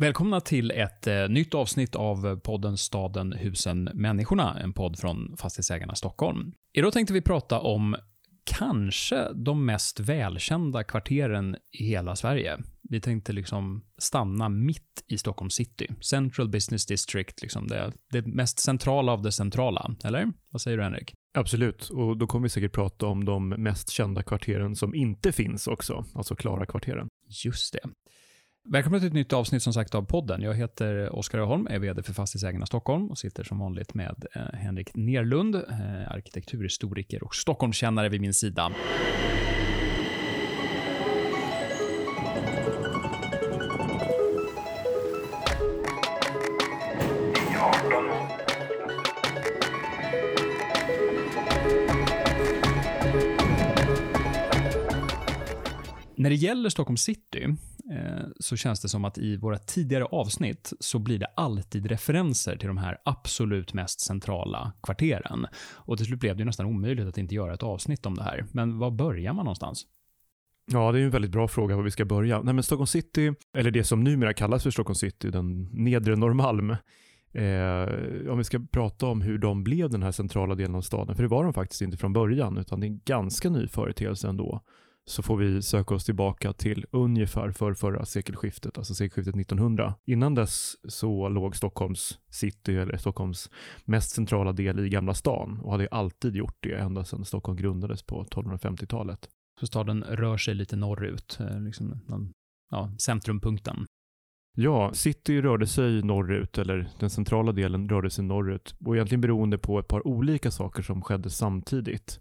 Välkomna till ett eh, nytt avsnitt av podden Staden, husen, människorna. En podd från Fastighetsägarna Stockholm. Idag tänkte vi prata om kanske de mest välkända kvarteren i hela Sverige. Vi tänkte liksom stanna mitt i Stockholm city. Central Business District, liksom det, det mest centrala av det centrala. Eller? Vad säger du, Henrik? Absolut, och då kommer vi säkert prata om de mest kända kvarteren som inte finns också, alltså Klara-kvarteren. Just det. Välkommen till ett nytt avsnitt som sagt av podden. Jag heter Oskar Öholm, är vd för Fastighetsägarna Stockholm och sitter som vanligt med eh, Henrik Nerlund, eh, arkitekturhistoriker och Stockholmskännare vid min sida. När det gäller Stockholm city Eh, så känns det som att i våra tidigare avsnitt så blir det alltid referenser till de här absolut mest centrala kvarteren. Och till slut blev det nästan omöjligt att inte göra ett avsnitt om det här. Men var börjar man någonstans? Ja, det är en väldigt bra fråga var vi ska börja. Nej, men Stockholm city, eller det som numera kallas för Stockholm city, den nedre Norrmalm, Eh, om vi ska prata om hur de blev den här centrala delen av staden, för det var de faktiskt inte från början, utan det är en ganska ny företeelse ändå så får vi söka oss tillbaka till ungefär för förra sekelskiftet, alltså sekelskiftet 1900. Innan dess så låg Stockholms city, eller Stockholms mest centrala del i Gamla stan och hade alltid gjort det ända sedan Stockholm grundades på 1250-talet. Så staden rör sig lite norrut, eh, liksom ja, centrumpunkten. Ja, city rörde sig norrut, eller den centrala delen rörde sig norrut, och egentligen beroende på ett par olika saker som skedde samtidigt.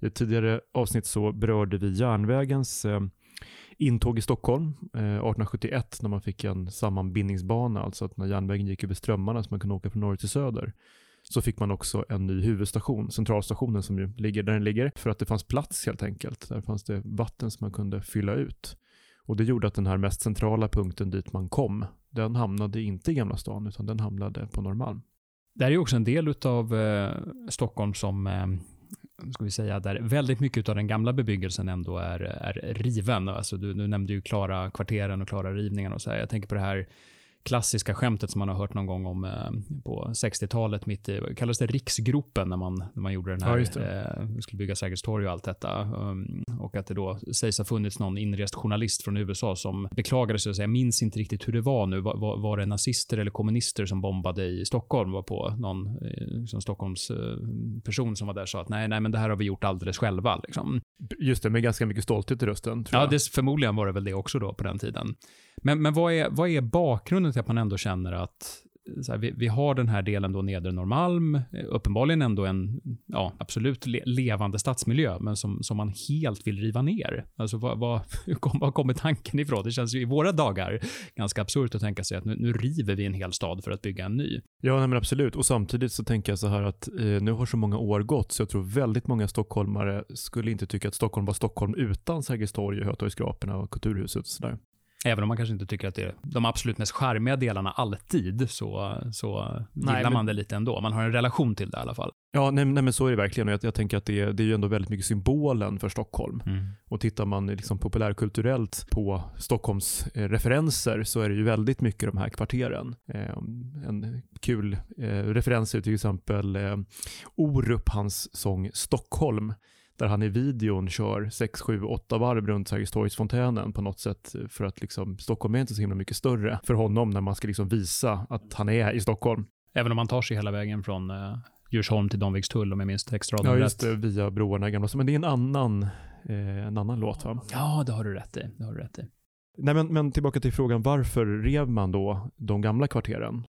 I ett tidigare avsnitt så berörde vi järnvägens eh, intåg i Stockholm eh, 1871 när man fick en sammanbindningsbana, alltså att när järnvägen gick över strömmarna så man kunde åka från norr till söder så fick man också en ny huvudstation, centralstationen som ju ligger där den ligger, för att det fanns plats helt enkelt. Där fanns det vatten som man kunde fylla ut. Och det gjorde att den här mest centrala punkten dit man kom, den hamnade inte i Gamla stan, utan den hamnade på Norrmalm. Det här är också en del av eh, Stockholm som eh, ska vi säga, där väldigt mycket av den gamla bebyggelsen ändå är, är riven. Alltså du, du nämnde ju Klara kvarteren och Klara rivningen och så här. Jag tänker på det här klassiska skämtet som man har hört någon gång om eh, på 60-talet, mitt i, kallas det riksgropen när man, när man gjorde den här, ja, eh, skulle bygga Sergels torg och allt detta. Um, och att det då sägs ha funnits någon inrest journalist från USA som beklagade sig och sa, jag minns inte riktigt hur det var nu, var, var, var det nazister eller kommunister som bombade i Stockholm? Var på någon eh, som Stockholms eh, person som var där sa att nej, nej, men det här har vi gjort alldeles själva. Liksom. Just det, med ganska mycket stolthet i rösten. ja, det, förmodligen var det väl det också då på den tiden. Men, men vad, är, vad är bakgrunden till att man ändå känner att eh, här, vi, vi, har den här delen då nedre Norrmalm, eh, uppenbarligen ändå en, ja, absolut le, levande stadsmiljö, men som, som man helt vill riva ner. Alltså vad, vad, var kommer tanken ifrån? Det känns ju i våra dagar ganska absurt att tänka sig att nu, nu river vi en hel stad för att bygga en ny. Ja, nej, men absolut. Och samtidigt så tänker jag så här att eh, nu har så många år gått, så jag tror väldigt många stockholmare skulle inte tycka att Stockholm var Stockholm utan Sergels torg, Hötorgsskraporna och Kulturhuset och sådär. Även om man kanske inte tycker att det är de absolut mest charmiga delarna alltid, så, så gillar nej, men... man det lite ändå. Man har en relation till det i alla fall. Ja, nej, nej men så är det verkligen. Jag, jag tänker att det är, det är ju ändå väldigt mycket symbolen för Stockholm. Mm. Och tittar man liksom populärkulturellt på Stockholms eh, referenser så är det ju väldigt mycket de här kvarteren. Eh, en kul eh, referens är till exempel eh, Orup, hans sång Stockholm där han i videon kör 6, 7, 8 varv runt Sergels torgsfontänen på något sätt för att liksom Stockholm är inte så himla mycket större för honom när man ska liksom visa att han är i Stockholm. Även om han tar sig hela vägen från uh, Djursholm till Danvikstull om jag minns textraden Ja, just det, via broarna i gamla Men det är en annan, eh, en annan låt va? Ja, det har du rätt i. Det har du rätt i. Nej, men, men tillbaka till frågan, varför rev man då de gamla kvarteren?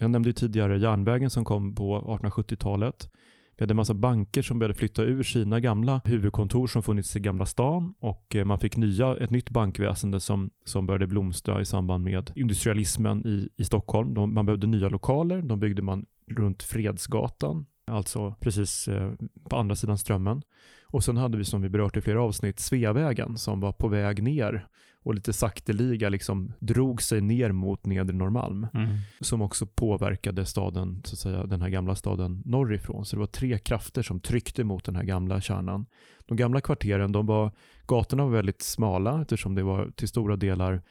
Jag nämnde ju tidigare järnvägen som kom på 1870-talet. Vi hade en massa banker som började flytta ur sina gamla huvudkontor som funnits i Gamla stan och eh, man fick nya, ett nytt bankväsende som, som började blomstra i samband med industrialismen i, i Stockholm. De, man behövde nya lokaler, de byggde man runt Fredsgatan, alltså precis eh, på andra sidan Strömmen. Och sen hade vi som vi berört i flera avsnitt Sveavägen som var på väg ner och lite sakteliga liksom drog sig ner mot nedre Norrmalm. Mm. Som också påverkade staden, så att säga, den här gamla staden norrifrån. Så det var tre krafter som tryckte mot den här gamla kärnan. De gamla kvarteren, de var, gatorna var väldigt smala eftersom det var till stora delar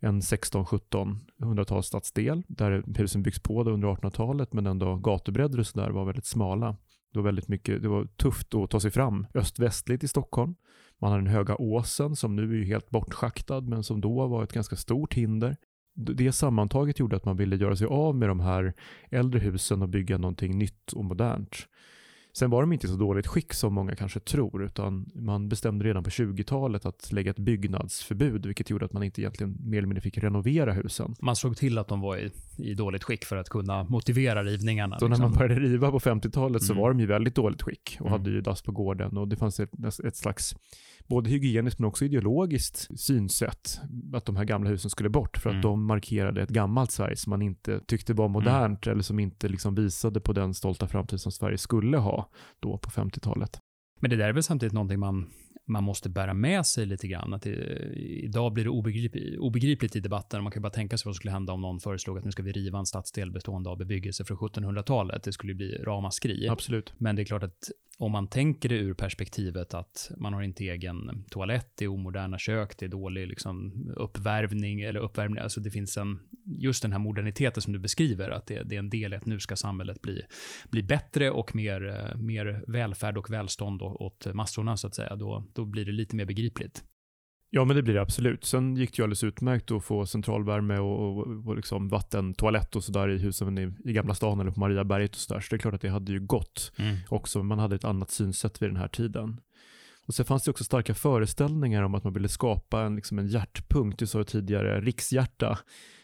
en 16-1700-tals stadsdel där husen byggs på under 1800-talet men ändå gatubredder och sådär var väldigt smala. Det var väldigt mycket, det var tufft att ta sig fram öst-västligt i Stockholm. Man hade den höga åsen som nu är helt bortschaktad men som då var ett ganska stort hinder. Det sammantaget gjorde att man ville göra sig av med de här äldre husen och bygga någonting nytt och modernt. Sen var de inte i så dåligt skick som många kanske tror, utan man bestämde redan på 20-talet att lägga ett byggnadsförbud, vilket gjorde att man inte egentligen mer eller mindre fick renovera husen. Man såg till att de var i, i dåligt skick för att kunna motivera rivningarna. Så liksom. när man började riva på 50-talet så mm. var de i väldigt dåligt skick och mm. hade ju dass på gården och det fanns ett, ett slags både hygieniskt men också ideologiskt synsätt att de här gamla husen skulle bort för att mm. de markerade ett gammalt Sverige som man inte tyckte var modernt mm. eller som inte liksom visade på den stolta framtid som Sverige skulle ha då på 50-talet. Men det där är väl samtidigt någonting man man måste bära med sig lite grann. Att det, idag blir det obegripligt, obegripligt i debatten. Man kan bara tänka sig vad som skulle hända om någon föreslog att nu ska vi riva en stadsdel bestående av bebyggelse från 1700-talet. Det skulle bli ramaskri. Absolut. Men det är klart att om man tänker det ur perspektivet att man har inte egen toalett, det är omoderna kök, det är dålig liksom, uppvärmning, eller uppvärmning, alltså det finns en, just den här moderniteten som du beskriver, att det, det är en del i att nu ska samhället bli, bli bättre och mer, mer välfärd och välstånd åt massorna, så att säga. Då, då blir det lite mer begripligt. Ja, men det blir det absolut. Sen gick det ju alldeles utmärkt att få centralvärme och, och, och liksom vatten, toalett och sådär i husen i, i Gamla stan eller på Mariaberget och sådär. Så det är klart att det hade ju gått mm. också. Man hade ett annat synsätt vid den här tiden. Och sen fanns det också starka föreställningar om att man ville skapa en, liksom en hjärtpunkt, du sa tidigare, rikshjärta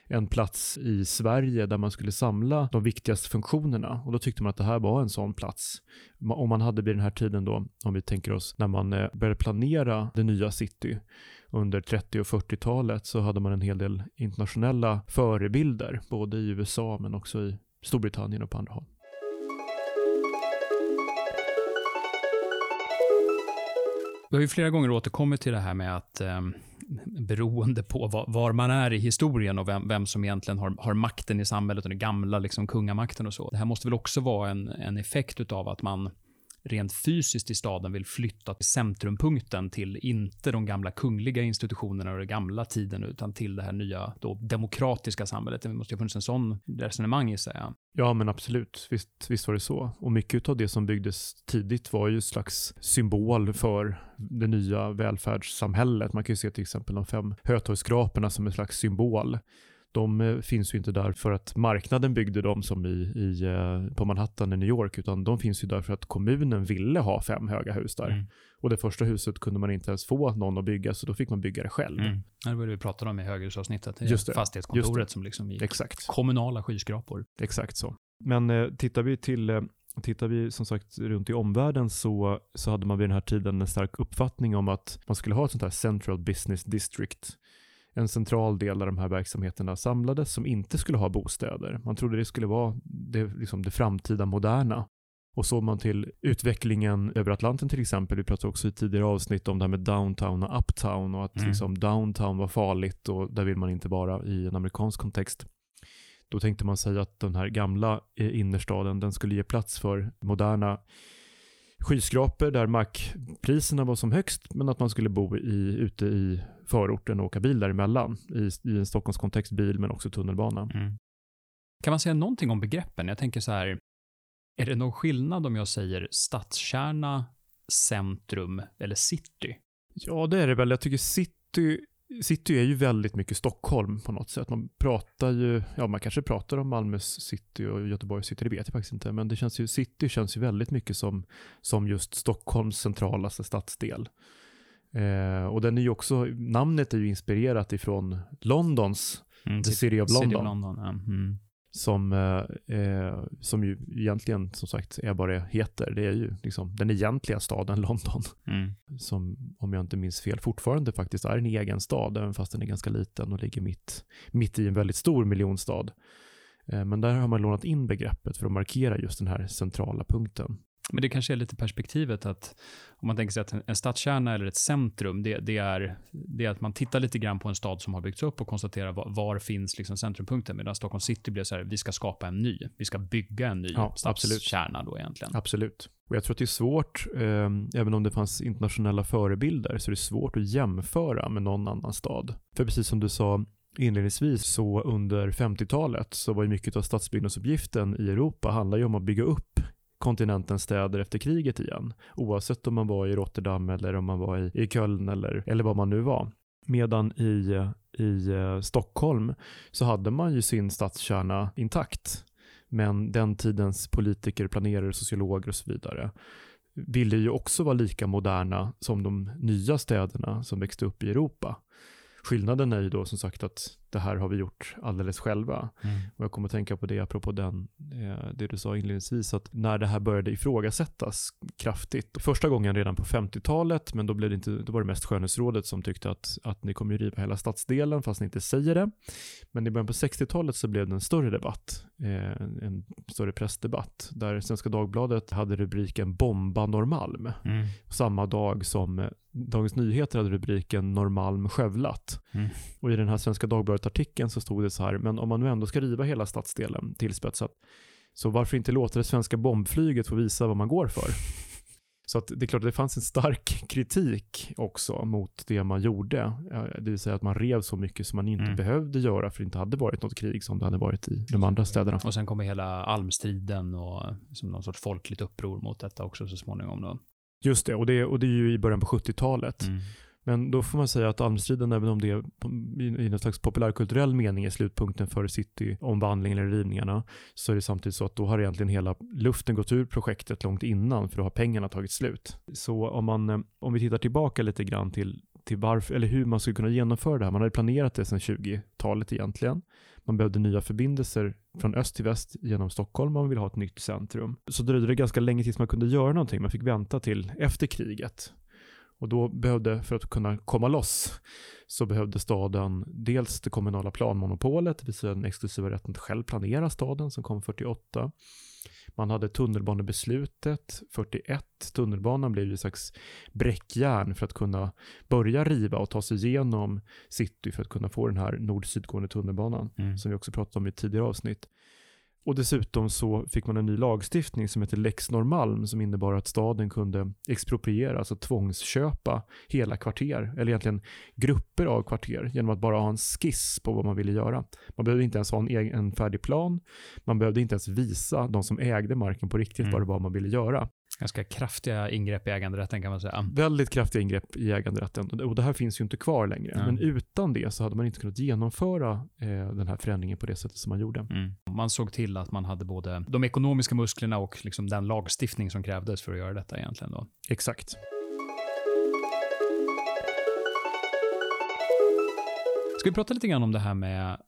en plats i Sverige där man skulle samla de viktigaste funktionerna. Och då tyckte man att det här var en sån plats. Om man hade vid den här tiden då, om vi tänker oss när man eh, började planera det nya city under 30 och 40-talet så hade man en hel del internationella förebilder, både i USA men också i Storbritannien och på andra håll. Vi har ju flera gånger återkommit till det här med att eh, beroende på var, var, man är i historien och vem, vem som egentligen har, har, makten i samhället och den gamla liksom, kungamakten och så. Det här måste väl också vara en, en effekt av att man rent fysiskt i staden vill flytta till centrumpunkten till inte de gamla kungliga institutionerna och den gamla tiden utan till det här nya då, demokratiska samhället. Det måste ju ha funnits en sån resonemang i sig. Ja, men absolut. Visst, visst var det så. Och mycket av det som byggdes tidigt var ju slags symbol för det nya välfärdssamhället. Man kan ju se till exempel de fem Hötorgsskraporna som en slags symbol de eh, finns ju inte där för att marknaden byggde dem som i, i, eh, på Manhattan i New York, utan de finns ju där för att kommunen ville ha fem höga hus där. Mm. Och det första huset kunde man inte ens få någon att bygga, så då fick man bygga det själv. Mm. Det var det vi pratade om i höghusavsnittet. Just det. Fastighetskontoret Just det. som liksom i Exakt. kommunala skyskrapor. Exakt så. Men eh, tittar vi till eh, Tittar vi som sagt runt i omvärlden så, så hade man vid den här tiden en stark uppfattning om att man skulle ha ett sånt här central business district en central del där de här verksamheterna samlades som inte skulle ha bostäder. Man trodde det skulle vara det, liksom det framtida moderna. Och såg man till utvecklingen över Atlanten till exempel, vi pratade också i tidigare avsnitt om det här med downtown och uptown och att mm. liksom downtown var farligt och där vill man inte vara i en amerikansk kontext. Då tänkte man sig att den här gamla eh, innerstaden, den skulle ge plats för moderna skyskrapor där markpriserna var som högst, men att man skulle bo i, ute i förorten och åka bil däremellan. I, i en Stockholmskontext bil, men också tunnelbana. Mm. Kan man säga någonting om begreppen? Jag tänker så här, är det någon skillnad om jag säger stadskärna, centrum eller city? Ja, det är det väl. Jag tycker city City är ju väldigt mycket Stockholm på något sätt. Man pratar ju, ja man kanske pratar om Malmös city och Göteborgs city, det vet jag faktiskt inte. Men det känns ju, city känns ju väldigt mycket som, som just Stockholms centralaste stadsdel. Eh, och den är ju också, namnet är ju inspirerat ifrån Londons, mm, The City of London. City of London ja. mm som, eh, eh, som ju egentligen som sagt är vad det heter. Det är ju liksom den egentliga staden London. Mm. Som, om jag inte minns fel, fortfarande faktiskt är en egen stad, även fast den är ganska liten och ligger mitt, mitt i en väldigt stor miljonstad. Eh, men där har man lånat in begreppet för att markera just den här centrala punkten. Men det kanske är lite perspektivet att om man tänker sig att en stadskärna eller ett centrum, det, det, är, det är att man tittar lite grann på en stad som har byggts upp och konstaterar var, var finns liksom centrumpunkten. Medan Stockholm city blir så här, vi ska skapa en ny. Vi ska bygga en ny ja, stadskärna då egentligen. Absolut. Och jag tror att det är svårt, eh, även om det fanns internationella förebilder, så är det svårt att jämföra med någon annan stad. För precis som du sa, inledningsvis så under 50-talet så var ju mycket av stadsbyggnadsuppgiften i Europa handlar ju om att bygga upp kontinentens städer efter kriget igen. Oavsett om man var i Rotterdam eller om man var i, i Köln eller, eller vad man nu var. Medan i, i eh, Stockholm så hade man ju sin stadskärna intakt. Men den tidens politiker, planerare, sociologer och så vidare ville ju också vara lika moderna som de nya städerna som växte upp i Europa. Skillnaden är ju då som sagt att det här har vi gjort alldeles själva. Mm. Och jag kommer att tänka på det apropå den, eh, det du sa inledningsvis, att när det här började ifrågasättas kraftigt, första gången redan på 50-talet, men då, blev det inte, då var det mest skönhetsrådet som tyckte att, att ni kommer ju riva hela stadsdelen, fast ni inte säger det. Men i början på 60-talet så blev det en större debatt, eh, en större pressdebatt, där Svenska Dagbladet hade rubriken “Bomba Norrmalm”. Mm. Samma dag som Dagens Nyheter hade rubriken “Norrmalm skövlat”. Mm. Och i den här Svenska Dagbladet artikeln så stod det så här, men om man nu ändå ska riva hela stadsdelen tillspetsat, så varför inte låta det svenska bombflyget få visa vad man går för? Så att det är klart att det fanns en stark kritik också mot det man gjorde. Det vill säga att man rev så mycket som man inte mm. behövde göra för det inte hade varit något krig som det hade varit i de andra städerna. Och sen kommer hela almstriden och som någon sorts folkligt uppror mot detta också så småningom. Då. Just det, och det, och det är ju i början på 70-talet. Mm. Men då får man säga att Almstriden, även om det i någon slags populärkulturell mening är slutpunkten för cityomvandlingen eller rivningarna, så är det samtidigt så att då har egentligen hela luften gått ur projektet långt innan, för då har pengarna tagit slut. Så om, man, eh, om vi tittar tillbaka lite grann till, till varför, eller hur man skulle kunna genomföra det här. Man hade planerat det sedan 20-talet egentligen. Man behövde nya förbindelser från öst till väst genom Stockholm man vill ha ett nytt centrum. Så dröjde det ganska länge tills man kunde göra någonting. Man fick vänta till efter kriget. Och då behövde, för att kunna komma loss, så behövde staden dels det kommunala planmonopolet, det vill säga den exklusiva rätten att själv planera staden som kom 48. Man hade tunnelbanebeslutet 41. Tunnelbanan blev ju ett slags bräckjärn för att kunna börja riva och ta sig igenom city för att kunna få den här nord-sydgående tunnelbanan mm. som vi också pratade om i ett tidigare avsnitt. Och dessutom så fick man en ny lagstiftning som heter Lex Norrmalm som innebar att staden kunde expropriera, alltså tvångsköpa hela kvarter, eller egentligen grupper av kvarter genom att bara ha en skiss på vad man ville göra. Man behövde inte ens ha en, egen, en färdig plan, man behövde inte ens visa de som ägde marken på riktigt mm. vad det var man ville göra. Ganska kraftiga ingrepp i äganderätten kan man säga. Väldigt kraftiga ingrepp i äganderätten. Och det här finns ju inte kvar längre. Mm. Men utan det så hade man inte kunnat genomföra eh, den här förändringen på det sättet som man gjorde. Mm. Man såg till att man hade både de ekonomiska musklerna och liksom den lagstiftning som krävdes för att göra detta egentligen. Då. Exakt. Ska vi prata lite grann om det här med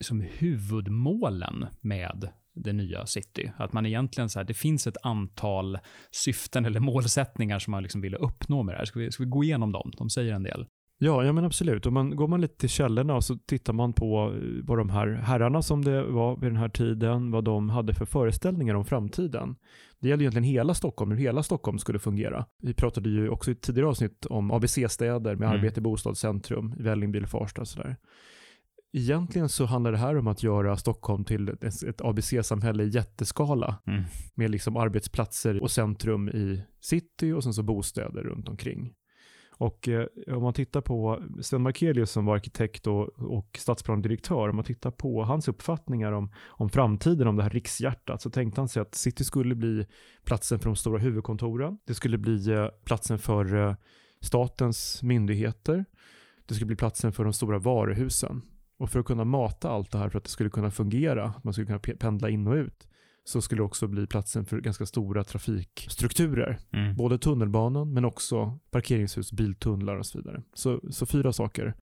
som huvudmålen med det nya city. Att man egentligen så här, det finns ett antal syften eller målsättningar som man liksom ville uppnå med det här. Ska vi, ska vi gå igenom dem? De säger en del. Ja, ja men absolut. Och man, går man lite till källorna och så tittar man på eh, vad de här herrarna som det var vid den här tiden, vad de hade för föreställningar om framtiden. Det gäller egentligen hela Stockholm, hur hela Stockholm skulle fungera. Vi pratade ju också i ett tidigare avsnitt om ABC-städer med mm. arbete i bostadscentrum, Vällingby, Farsta och sådär. Egentligen så handlar det här om att göra Stockholm till ett ABC-samhälle i jätteskala. Mm. Med liksom arbetsplatser och centrum i city och sen så bostäder runt omkring. Och eh, om man tittar på Sven Markelius som var arkitekt och, och stadsplandirektör, om man tittar på hans uppfattningar om, om framtiden, om det här rikshjärtat, så tänkte han sig att city skulle bli platsen för de stora huvudkontoren. Det skulle bli eh, platsen för eh, statens myndigheter. Det skulle bli platsen för de stora varuhusen. Och för att kunna mata allt det här för att det skulle kunna fungera, man skulle kunna pendla in och ut, så skulle det också bli platsen för ganska stora trafikstrukturer. Mm. Både tunnelbanan men också parkeringshus, biltunnlar och så vidare. Så, så fyra saker.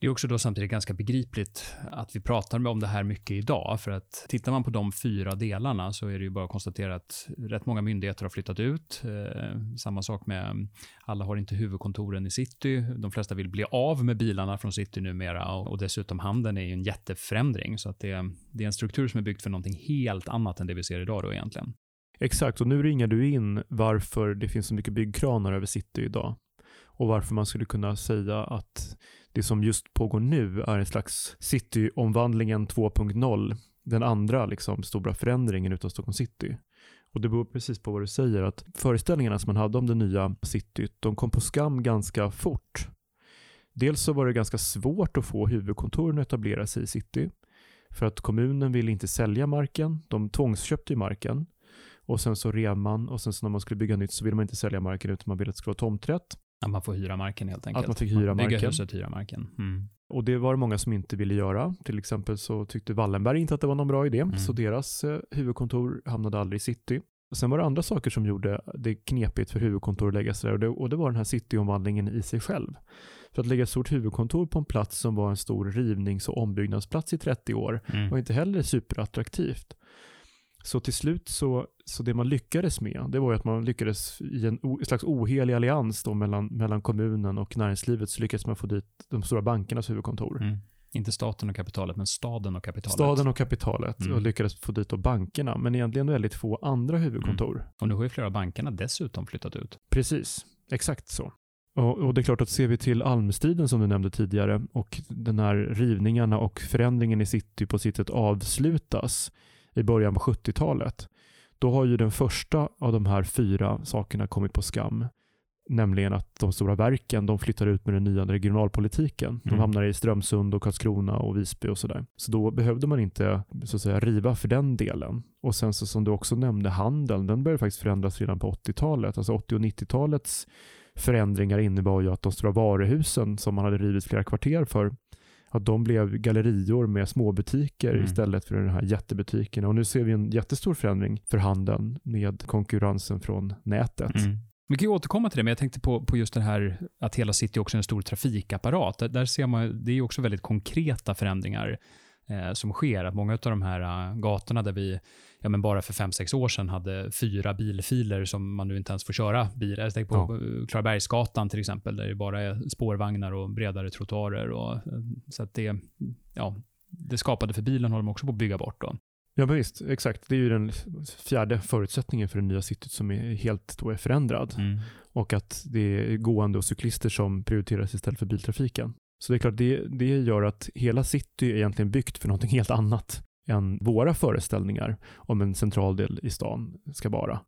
Det är också då samtidigt ganska begripligt att vi pratar om det här mycket idag, för att tittar man på de fyra delarna så är det ju bara att konstatera att rätt många myndigheter har flyttat ut. Eh, samma sak med alla har inte huvudkontoren i city. De flesta vill bli av med bilarna från city numera och, och dessutom handeln är ju en jätteförändring så att det, det är en struktur som är byggd för någonting helt annat än det vi ser idag då egentligen. Exakt, och nu ringar du in varför det finns så mycket byggkranar över city idag och varför man skulle kunna säga att det som just pågår nu är en slags cityomvandlingen 2.0. Den andra liksom, stora förändringen utav Stockholm city. Och det beror precis på vad du säger, att föreställningarna som man hade om det nya cityt, de kom på skam ganska fort. Dels så var det ganska svårt att få huvudkontoren att etablera sig i city. För att kommunen ville inte sälja marken. De tvångsköpte ju marken. Och sen så rev man och sen så när man skulle bygga nytt så ville man inte sälja marken utan man ville att det skulle vara tomträtt. Att man får hyra marken helt enkelt. Att man fick hyra Bygga marken. huset, hyra marken. Mm. Och det var det många som inte ville göra. Till exempel så tyckte Wallenberg inte att det var någon bra idé, Mm. så deras eh, huvudkontor hamnade aldrig i city. Och sen var det andra saker som gjorde det knepigt för huvudkontor att lägga sig där och det, och det var den här cityomvandlingen i sig själv. För att lägga ett stort huvudkontor på en plats som var en stor rivnings och ombyggnadsplats i 30 år Mm. var inte heller superattraktivt. Så till slut så, så det man lyckades med, det var ju att man lyckades i en slags ohelig allians då mellan, mellan kommunen och näringslivet så lyckades man få dit de stora bankernas huvudkontor. Mm. Inte staten och kapitalet, men staden och kapitalet. Staden och kapitalet Mm. och lyckades få dit då bankerna, men egentligen väldigt få andra huvudkontor. Och nu har ju flera av bankerna dessutom flyttat ut. Precis, exakt så. Och, och det är klart att ser vi till almstriden som du nämnde tidigare och den här rivningarna och förändringen i city på sitt sätt avslutas i början på 70-talet, då har ju den första av de här fyra sakerna kommit på skam. Nämligen att de stora verken, de flyttar ut med den nya regionalpolitiken. De Mm. hamnar i Strömsund och Karlskrona och Visby och sådär. Så då behövde man inte så att säga riva för den delen. Och sen så som du också nämnde, handeln, den började faktiskt förändras redan på 80-talet. Alltså 80 och 90-talets förändringar innebar ju att de stora varuhusen som man hade rivit flera kvarter för, att de blev gallerior med småbutiker Mm. istället för den här jättebutikerna. Och nu ser vi en jättestor förändring för handeln med konkurrensen från nätet. Mm. Vi kan ju återkomma till det, men jag tänkte på, på just det här att hela city också är en stor trafikapparat. Där, där ser man, det är ju också väldigt konkreta förändringar eh, som sker. Att många av de här eh, gatorna där vi, ja men bara för fem sex år sedan hade fyra bilfiler som man nu inte ens får köra bil. Jag tänker på eh, Klarabergsgatan till exempel, där det bara är spårvagnar och bredare trottoarer. Och, så att det, ja, det skapade för bilen håller de också på att bygga bort. Då. Ja visst, exakt. Det är ju den fjärde förutsättningen för det nya cityt som är helt då är förändrad. Mm. och att det är gående och cyklister som prioriteras istället för biltrafiken. Så det är klart, det, det gör att hela city är egentligen byggt för någonting helt annat än våra föreställningar om en central del i stan ska vara.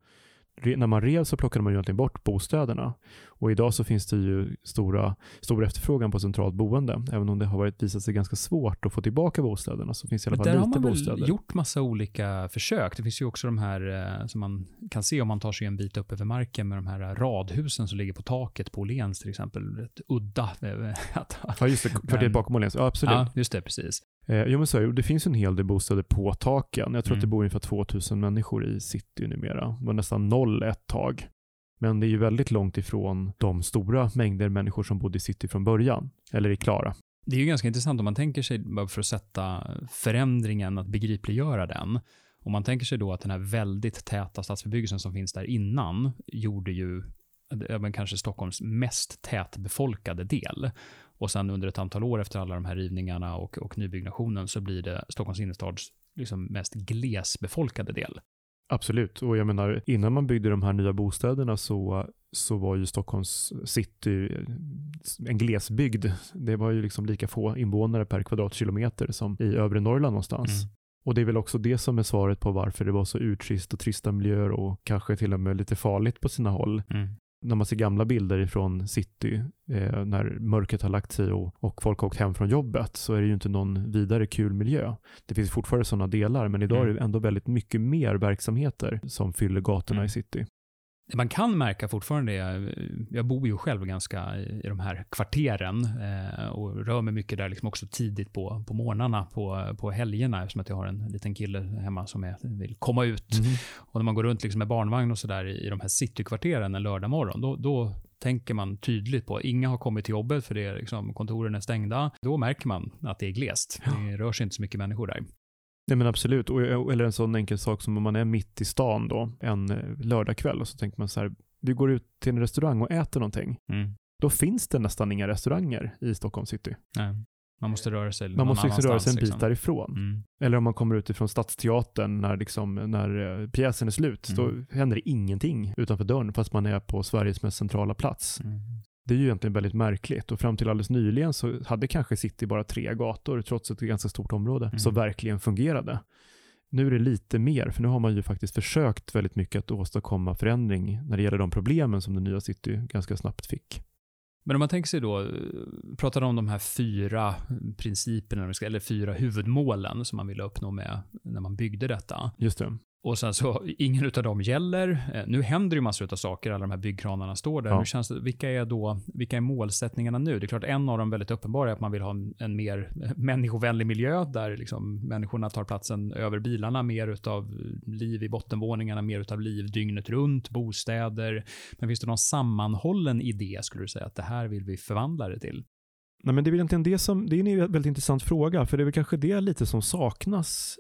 När man rev så plockade man ju egentligen bort bostäderna och idag så finns det ju stora, stor efterfrågan på centralt boende. Även om det har varit, visat sig ganska svårt att få tillbaka bostäderna så finns det i alla fall där har lite man bostäder. väl gjort massa olika försök. Det finns ju också de här eh, som man kan se om man tar sig en bit upp över marken med de här radhusen som ligger på taket på Åhléns till exempel. Rätt udda. eh, Ja just det, kvarteret bakom Åhléns. Ja absolut. Ja, just det, precis. Eh, jo men så det. finns en hel del bostäder på taken. Jag tror Mm. att det bor ungefär 2000 människor i city numera. Det var nästan noll ett tag. Men det är ju väldigt långt ifrån de stora mängder människor som bodde i city från början. Eller i Klara. Det är ju ganska intressant om man tänker sig, bara för att sätta förändringen, att begripliggöra den. Om man tänker sig då att den här väldigt täta stadsbebyggelsen som finns där innan gjorde ju men kanske Stockholms mest tätbefolkade del. Och sen under ett antal år efter alla de här rivningarna och, och nybyggnationen så blir det Stockholms innerstads liksom mest glesbefolkade del. Absolut. Och jag menar, innan man byggde de här nya bostäderna så, så var ju Stockholms city en glesbygd. Det var ju liksom lika få invånare per kvadratkilometer som i övre Norrland någonstans. Mm. Och det är väl också det som är svaret på varför det var så urtrist och trista miljöer och kanske till och med lite farligt på sina håll. Mm. När man ser gamla bilder ifrån city, eh, när mörkret har lagt sig och, och folk har åkt hem från jobbet, så är det ju inte någon vidare kul miljö. Det finns fortfarande sådana delar, men idag Mm. är det ändå väldigt mycket mer verksamheter som fyller gatorna Mm. i city. Det man kan märka fortfarande är, jag bor ju själv ganska i, de här kvarteren eh, och rör mig mycket där liksom också tidigt på, på morgnarna, på, på helgerna, eftersom att jag har en liten kille hemma som är, vill komma ut. Och när man går runt liksom med barnvagn och sådär i, i de här citykvarteren en lördag morgon, då, då tänker man tydligt på, inga har kommit till jobbet för det är liksom, kontoren är stängda. Då märker man att det är glest. Det rör sig inte så mycket människor där. Nej men absolut, och, eller en sån enkel sak som om man är mitt i stan då, en eh, lördagkväll och så tänker man så här, vi går ut till en restaurang och äter någonting. Mm. Då finns det nästan inga restauranger i Stockholm city. Nej. Man måste röra sig Man måste liksom röra sig en bit därifrån. Mm. Eller om man kommer utifrån Stadsteatern när, liksom, när eh, pjäsen är slut, Mm. då händer det ingenting utanför dörren fast man är på Sveriges mest centrala plats. Mm. Det är ju egentligen väldigt märkligt och fram till alldeles nyligen så hade kanske city bara tre gator trots ett ganska stort område Mm. som verkligen fungerade. Nu är det lite mer, för nu har man ju faktiskt försökt väldigt mycket att åstadkomma förändring när det gäller de problemen som det nya city ganska snabbt fick. Men om man tänker sig då, pratade om de här fyra principerna, eller fyra huvudmålen som man ville uppnå med när man byggde detta. Just det. Och sen så, ingen av dem gäller. Eh, nu händer ju massor av saker, alla de här byggkranarna står där. Ja. Hur känns det, vilka är då, vilka är målsättningarna nu? Det är klart, en av dem väldigt uppenbara är att man vill ha en, en mer människovänlig miljö, där liksom människorna tar platsen över bilarna, mer utav liv i bottenvåningarna, mer utav liv dygnet runt, bostäder. Men finns det någon sammanhållen idé, skulle du säga, att det här vill vi förvandla det till? Nej, men det är väl egentligen det som, det är en väldigt intressant fråga, för det är väl kanske det lite som saknas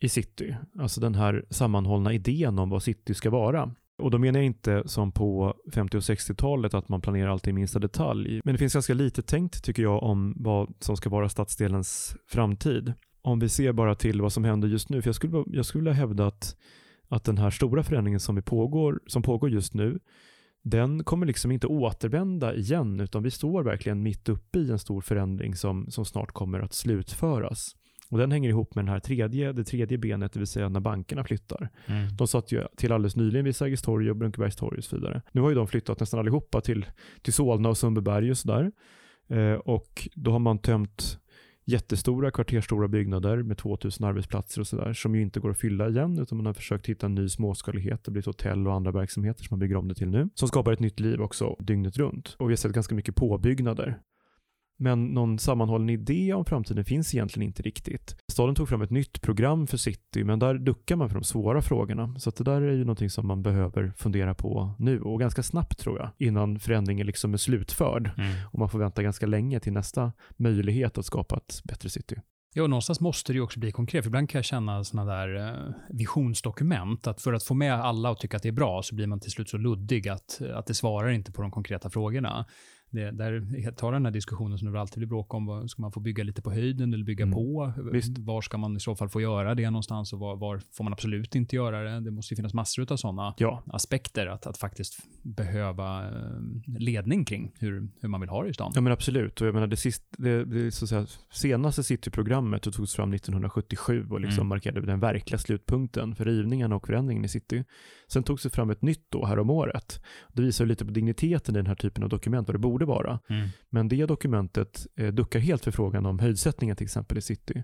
i city. Alltså den här sammanhållna idén om vad city ska vara. Och då menar jag inte som på 50 och 60-talet att man planerar allt i minsta detalj. Men det finns ganska lite tänkt tycker jag om vad som ska vara stadsdelens framtid. Om vi ser bara till vad som händer just nu. För jag skulle, jag skulle vilja hävda att, att den här stora förändringen som, vi pågår, som pågår just nu, den kommer liksom inte återvända igen, utan vi står verkligen mitt uppe i en stor förändring som, som snart kommer att slutföras. Och den hänger ihop med den här tredje, det tredje benet, det vill säga när bankerna flyttar. Mm. De satt ju till alldeles nyligen vid Sergels torg och Brunkebergs torg och så vidare. Nu har ju de flyttat nästan allihopa till, till Solna och Sundbyberg och sådär. Eh, och då har man tömt jättestora kvartersstora byggnader med 2000 arbetsplatser och sådär som ju inte går att fylla igen utan man har försökt hitta en ny småskalighet. Det blir ett hotell och andra verksamheter som man bygger om det till nu som skapar ett nytt liv också dygnet runt. Och vi har sett ganska mycket påbyggnader men någon sammanhållen idé om framtiden finns egentligen inte riktigt. Staden tog fram ett nytt program för city, men där duckar man för de svåra frågorna. Så det där är ju någonting som man behöver fundera på nu och ganska snabbt tror jag, innan förändringen liksom är slutförd. Mm. Och man får vänta ganska länge till nästa möjlighet att skapa ett bättre city. Ja, och någonstans måste det ju också bli konkret. För ibland kan jag känna sådana där eh, visionsdokument, att för att få med alla och tycka att det är bra, så blir man till slut så luddig att, att det svarar inte på de konkreta frågorna det, där tar den här diskussionen som det alltid blir bråk om, vad, ska man få bygga lite på höjden eller bygga mm. på? Visst. Var ska man i så fall få göra det någonstans och var, var får man absolut inte göra det? Det måste ju finnas massor av sådana ja. aspekter att, att faktiskt behöva eh, ledning kring hur, hur man vill ha det i stan. Ja men absolut, och jag menar det, sist, det, det så att säga, senaste cityprogrammet togs fram 1977 och liksom mm. markerade den verkliga slutpunkten för rivningen och förändringen i city. Sen togs det fram ett nytt då här om året. Det visar lite på digniteten i den här typen av dokument, vad det borde vara. Mm. Men det dokumentet eh, duckar helt för frågan om höjdsättningen till exempel i city.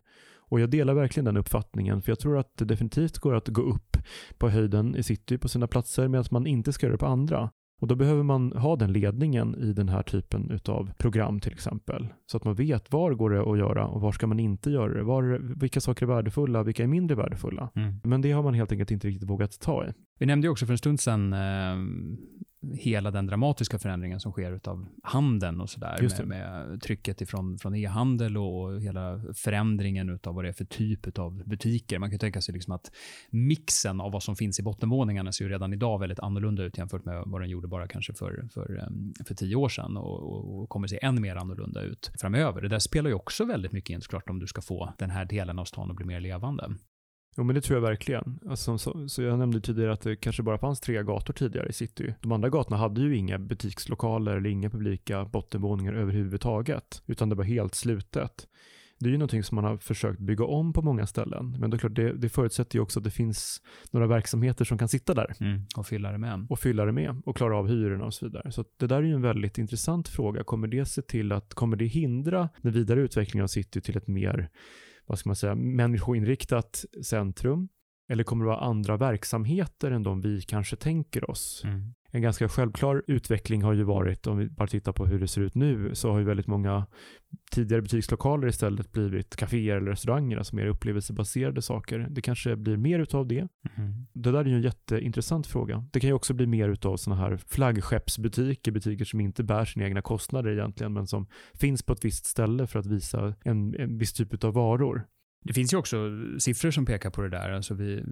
Och jag delar verkligen den uppfattningen, för jag tror att det definitivt går att gå upp på höjden i city på sina platser, medan man inte ska göra det på andra. Och då behöver man ha den ledningen i den här typen av program till exempel. Så att man vet var går det att göra och var ska man inte göra det. Var, vilka saker är värdefulla, vilka är mindre värdefulla. Mm. Men det har man helt enkelt inte riktigt vågat ta i. Vi nämnde ju också för en stund sedan eh, hela den dramatiska förändringen som sker av handeln och sådär. Med, med trycket ifrån, från e-handel och hela förändringen av vad det är för typ av butiker. Man kan tänka sig liksom att mixen av vad som finns i bottenvåningarna ser ju redan idag väldigt annorlunda ut jämfört med vad den gjorde bara kanske för, för, för tio år sedan och, och kommer se än mer annorlunda ut framöver. Det där spelar ju också väldigt mycket in såklart om du ska få den här delen av stan att bli mer levande. Jo men det tror jag verkligen. Alltså, så, så, jag nämnde tidigare att det kanske bara fanns tre gator tidigare i city. De andra gatorna hade ju inga butikslokaler eller inga publika bottenvåningar överhuvudtaget. Utan det var helt slutet. Det är ju någonting som man har försökt bygga om på många ställen. Men det, är klart, det, det förutsätter ju också att det finns några verksamheter som kan sitta där. Mm, och fylla det med. Och fylla det med och klara av hyrorna och så vidare. Så det där är ju en väldigt intressant fråga. Kommer det se till att, kommer det hindra den vidare utvecklingen av city till ett mer vad ska man säga, människoinriktat centrum? Eller kommer det vara andra verksamheter än de vi kanske tänker oss? Mm. En ganska självklar utveckling har ju varit, om vi bara tittar på hur det ser ut nu, så har ju väldigt många tidigare butikslokaler istället blivit kaféer eller restauranger, alltså mer upplevelsebaserade saker. Det kanske blir mer utav det. Mm. Det där är ju en jätteintressant fråga. Det kan ju också bli mer utav sådana här flaggskeppsbutiker, butiker som inte bär sina egna kostnader egentligen, men som finns på ett visst ställe för att visa en, en viss typ av varor. Det finns ju också siffror som pekar på det där. Alltså vi,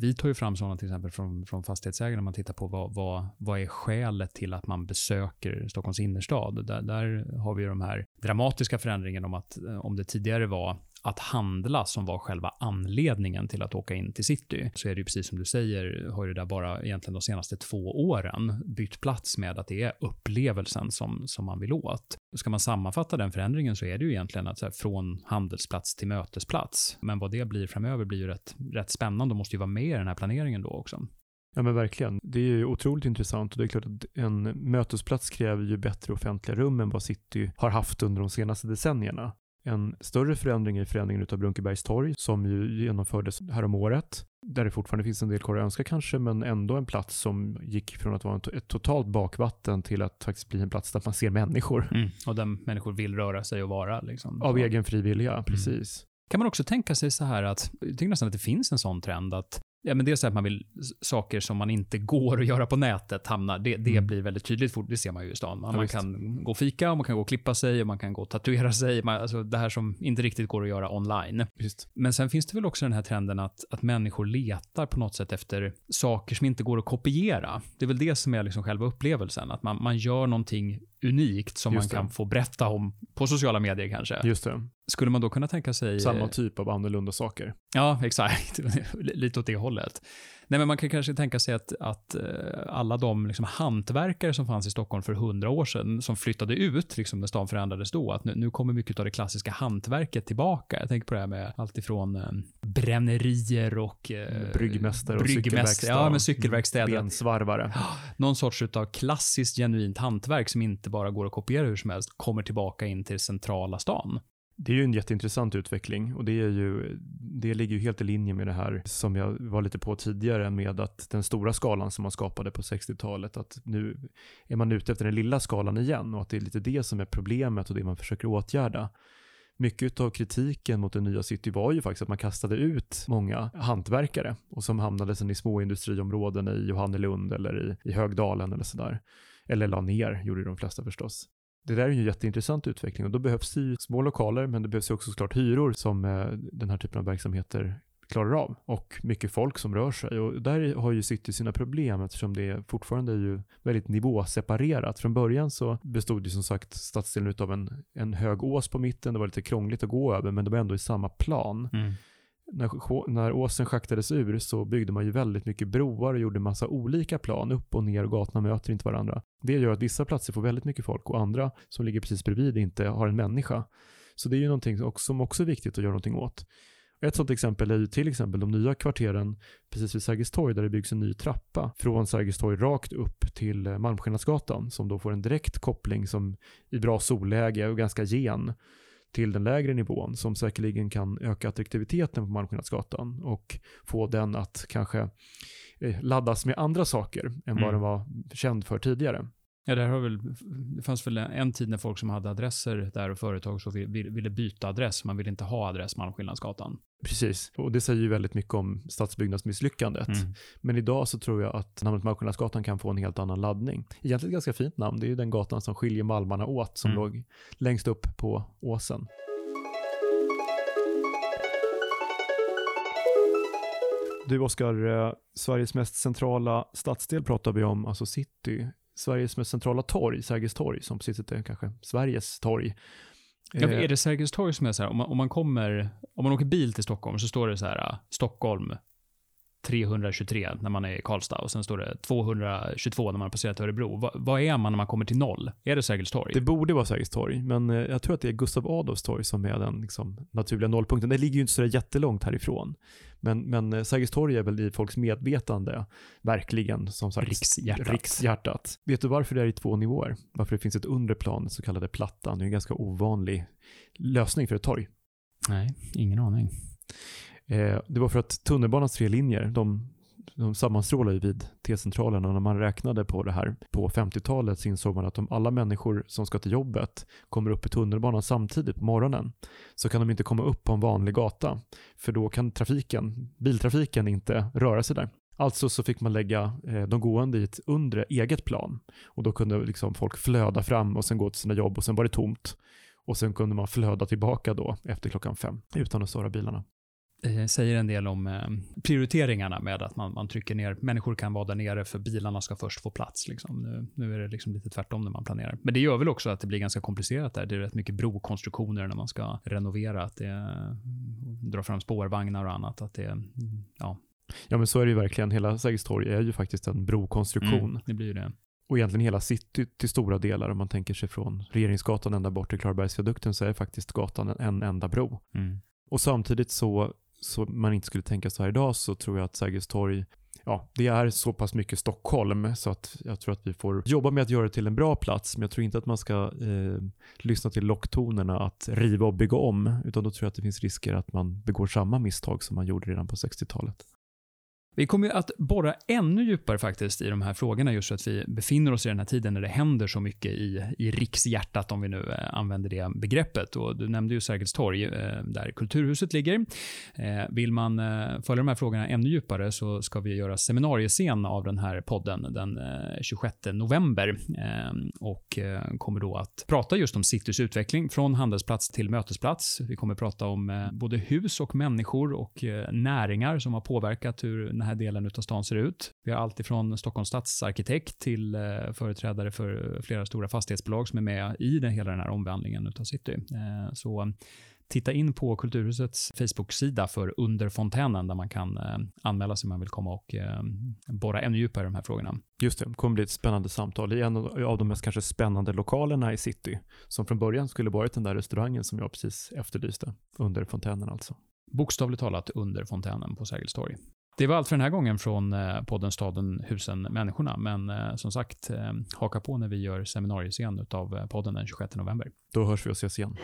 vi, tar ju fram sådana till exempel från, från fastighetsägarna. man tittar på vad, vad, vad är skälet till att man besöker Stockholms innerstad. Där, där har vi de här dramatiska förändringarna om att eh, om det tidigare var att handla som var själva anledningen till att åka in till city, så är det ju precis som du säger, har ju det där bara egentligen de senaste två åren bytt plats med att det är upplevelsen som, som man vill åt. Ska man sammanfatta den förändringen så är det ju egentligen att här, från handelsplats till mötesplats. Men vad det blir framöver blir ju rätt, rätt spännande och måste ju vara med i den här planeringen då också. Ja men verkligen. Det är ju otroligt intressant och det är klart att en mötesplats kräver ju bättre offentliga rum än vad city har haft under de senaste decennierna. En större förändring är förändringen av Brunkebergs torg som ju genomfördes häromåret. Där det fortfarande finns en del kvar att önska kanske, men ändå en plats som gick från att vara ett totalt bakvatten till att faktiskt bli en plats där man ser människor. Mm. Och där människor vill röra sig och vara. Liksom. Av egen fri vilja, precis. Mm. Kan man också tänka sig så här att, jag tycker nästan att det finns en sån trend att Ja, men dels att man vill saker som man inte går att göra på nätet hamnar, det, det mm. blir väldigt tydligt fort, det ser man ju i stan. Man, ja, man kan gå och fika, och man kan gå och klippa sig, och man kan gå och tatuera sig, man, alltså det här som inte riktigt går att göra online. Just. Men sen finns det väl också den här trenden att, att människor letar på något sätt efter saker som inte går att kopiera. Det är väl det som är liksom själva upplevelsen, att man, man gör någonting unikt som Just man kan få berätta om på sociala medier kanske. Just det. Skulle man då kunna tänka sig... Samma eh, typ av annorlunda saker. Ja, exakt. Lite åt det hållet. Nej, men man kan kanske tänka sig att, att eh, alla de liksom hantverkare som fanns i Stockholm för hundra år sedan, som flyttade ut liksom när stan förändrades då, att nu, nu, kommer mycket av det klassiska hantverket tillbaka. Jag tänker på det här med allt ifrån eh, brännerier och eh, bryggmästare och cykelverkstad. Ja, men cykelverkstäder. Bensvarvare. Någon sorts av klassiskt genuint hantverk som inte bara går att kopiera hur som helst, kommer tillbaka in till centrala stan. Det är ju en jätteintressant utveckling och det, är ju, det ligger ju helt i linje med det här som jag var lite på tidigare med att den stora skalan som man skapade på 60-talet, att nu är man ute efter den lilla skalan igen och att det är lite det som är problemet och det man försöker åtgärda. Mycket av kritiken mot den nya city var ju faktiskt att man kastade ut många hantverkare och som hamnade sen i små industriområden i Johannelund eller i, i Högdalen eller sådär. Eller la ner, gjorde de flesta förstås. Det där är ju en jätteintressant utveckling och då behövs det ju små lokaler men det behövs ju också såklart hyror som eh, den här typen av verksamheter klarar av och mycket folk som rör sig och där har ju City sina problem eftersom det fortfarande är ju väldigt nivåseparerat. Från början så bestod ju som sagt stadsdelen av en, en hög ås på mitten, det var lite krångligt att gå över men det var ändå i samma plan. Mm när, när åsen schaktades ur så byggde man ju väldigt mycket broar och gjorde massa olika plan, upp och ner och gatorna möter inte varandra. Det gör att vissa platser får väldigt mycket folk och andra som ligger precis bredvid inte har en människa. Så det är ju någonting som också, som också är viktigt att göra någonting åt. Ett sådant exempel är ju till exempel de nya kvarteren precis vid Sergels torg där det byggs en ny trappa från Sergels torg rakt upp till eh, Malmskillnadsgatan som då får en direkt koppling som i bra solläge och ganska gen till den lägre nivån som säkerligen kan öka attraktiviteten på Malmskillnadsgatan och få den att kanske eh, laddas med andra saker än mm. vad den var känd för tidigare. Ja, där har väl, det fanns väl en tid när folk som hade adresser där och företag så ville byta adress. Man ville inte ha adress Malmskillnadsgatan. Precis, och det säger ju väldigt mycket om stadsbyggnadsmisslyckandet. Mm. Men idag så tror jag att namnet Malmskillnadsgatan kan få en helt annan laddning. Egentligen ett ganska fint namn, det är ju den gatan som skiljer Malmarna åt som mm. låg längst upp på åsen. Du Oskar, eh, Sveriges mest centrala stadsdel pratar vi om, alltså city. Sveriges mest centrala torg, Sergels torg, som precis heter kanske Sveriges torg. Ja, är det Sergels torg som är så här, om man, om man kommer, om man åker bil till Stockholm så står det så här, Stockholm 323 när man är i Karlstad och sen står det 222 när man har passerat Örebro. Va, vad är man när man kommer till noll? Är det Sergels torg? Det borde vara Sergels torg, men eh, jag tror att det är Gustav Adolfs torg som är den liksom, naturliga nollpunkten. Det ligger ju inte så jättelångt härifrån. Men, men eh, Sergels torg är väl i folks medvetande verkligen som sagt rikshjärtat. rikshjärtat. Vet du varför det är i två nivåer? Varför det finns ett undre plan, så kallade plattan? Det är en ganska ovanlig lösning för ett torg. Nej, ingen aning. Eh, det var för att tunnelbanans tre linjer, de, de sammanstrålar ju vid T-centralen och när man räknade på det här på 50-talet så insåg man att om alla människor som ska till jobbet kommer upp i tunnelbanan samtidigt på morgonen så kan de inte komma upp på en vanlig gata för då kan trafiken, biltrafiken inte röra sig där. Alltså så fick man lägga eh, de gående i ett undre eget plan och då kunde liksom folk flöda fram och sen gå till sina jobb och sen var det tomt och sen kunde man flöda tillbaka då efter klockan fem utan att störa bilarna. Eh, säger en del om eh, prioriteringarna med att man, man trycker ner, människor kan vara där nere för bilarna ska först få plats. Liksom. Nu, nu är det liksom lite tvärtom när man planerar. Men det gör väl också att det blir ganska komplicerat där. Det är rätt mycket brokonstruktioner när man ska renovera, att det dra fram spårvagnar och annat. Att det, ja. ja, men så är det ju verkligen. Hela Sergels torg är ju faktiskt en brokonstruktion. Mm, det blir ju det. Och egentligen hela city till stora delar, om man tänker sig från Regeringsgatan ända bort till Klarabergsviadukten, så är faktiskt gatan en enda bro. Mm. Och samtidigt så så man inte skulle tänka så här idag så tror jag att Sergels torg ja, det är så pass mycket Stockholm så att jag tror att vi får jobba med att göra det till en bra plats. Men jag tror inte att man ska eh, lyssna till locktonerna att riva och bygga om, utan då tror jag att det finns risker att man begår samma misstag som man gjorde redan på 60-talet. Vi kommer att borra ännu djupare faktiskt i de här frågorna just för att vi befinner oss i den här tiden när det händer så mycket i, i rikshjärtat, om vi nu eh, använder det begreppet. Och du nämnde ju Sergels torg, eh, där Kulturhuset ligger. Eh, vill man följa de här frågorna ännu djupare så ska vi göra seminariescen av den här podden den 26 november och kommer då att prata just om citys utveckling från handelsplats till mötesplats. Vi kommer prata om både hus och människor och näringar som har påverkat hur här delen av stan ser ut. Vi har allt ifrån Stockholms stadsarkitekt till eh, företrädare för flera stora fastighetsbolag som är med i den, hela den här omvandlingen av city. Eh, så titta in på Kulturhusets Facebook-sida för Under fontänen där man kan eh, anmäla sig om man vill komma och borra ännu djupare i de här frågorna. Just det, det kommer bli ett spännande samtal i en av de mest kanske spännande lokalerna i city, som från början skulle varit den där restaurangen som jag precis efterlyste, Under fontänen alltså. Bokstavligt talat under fontänen på Sergels torg. Det var allt för den här gången från eh, podden Staden, husen, människorna. Men eh, som sagt, eh, haka på när vi gör seminariescen av podden den 26 november. Då hörs vi och ses igen.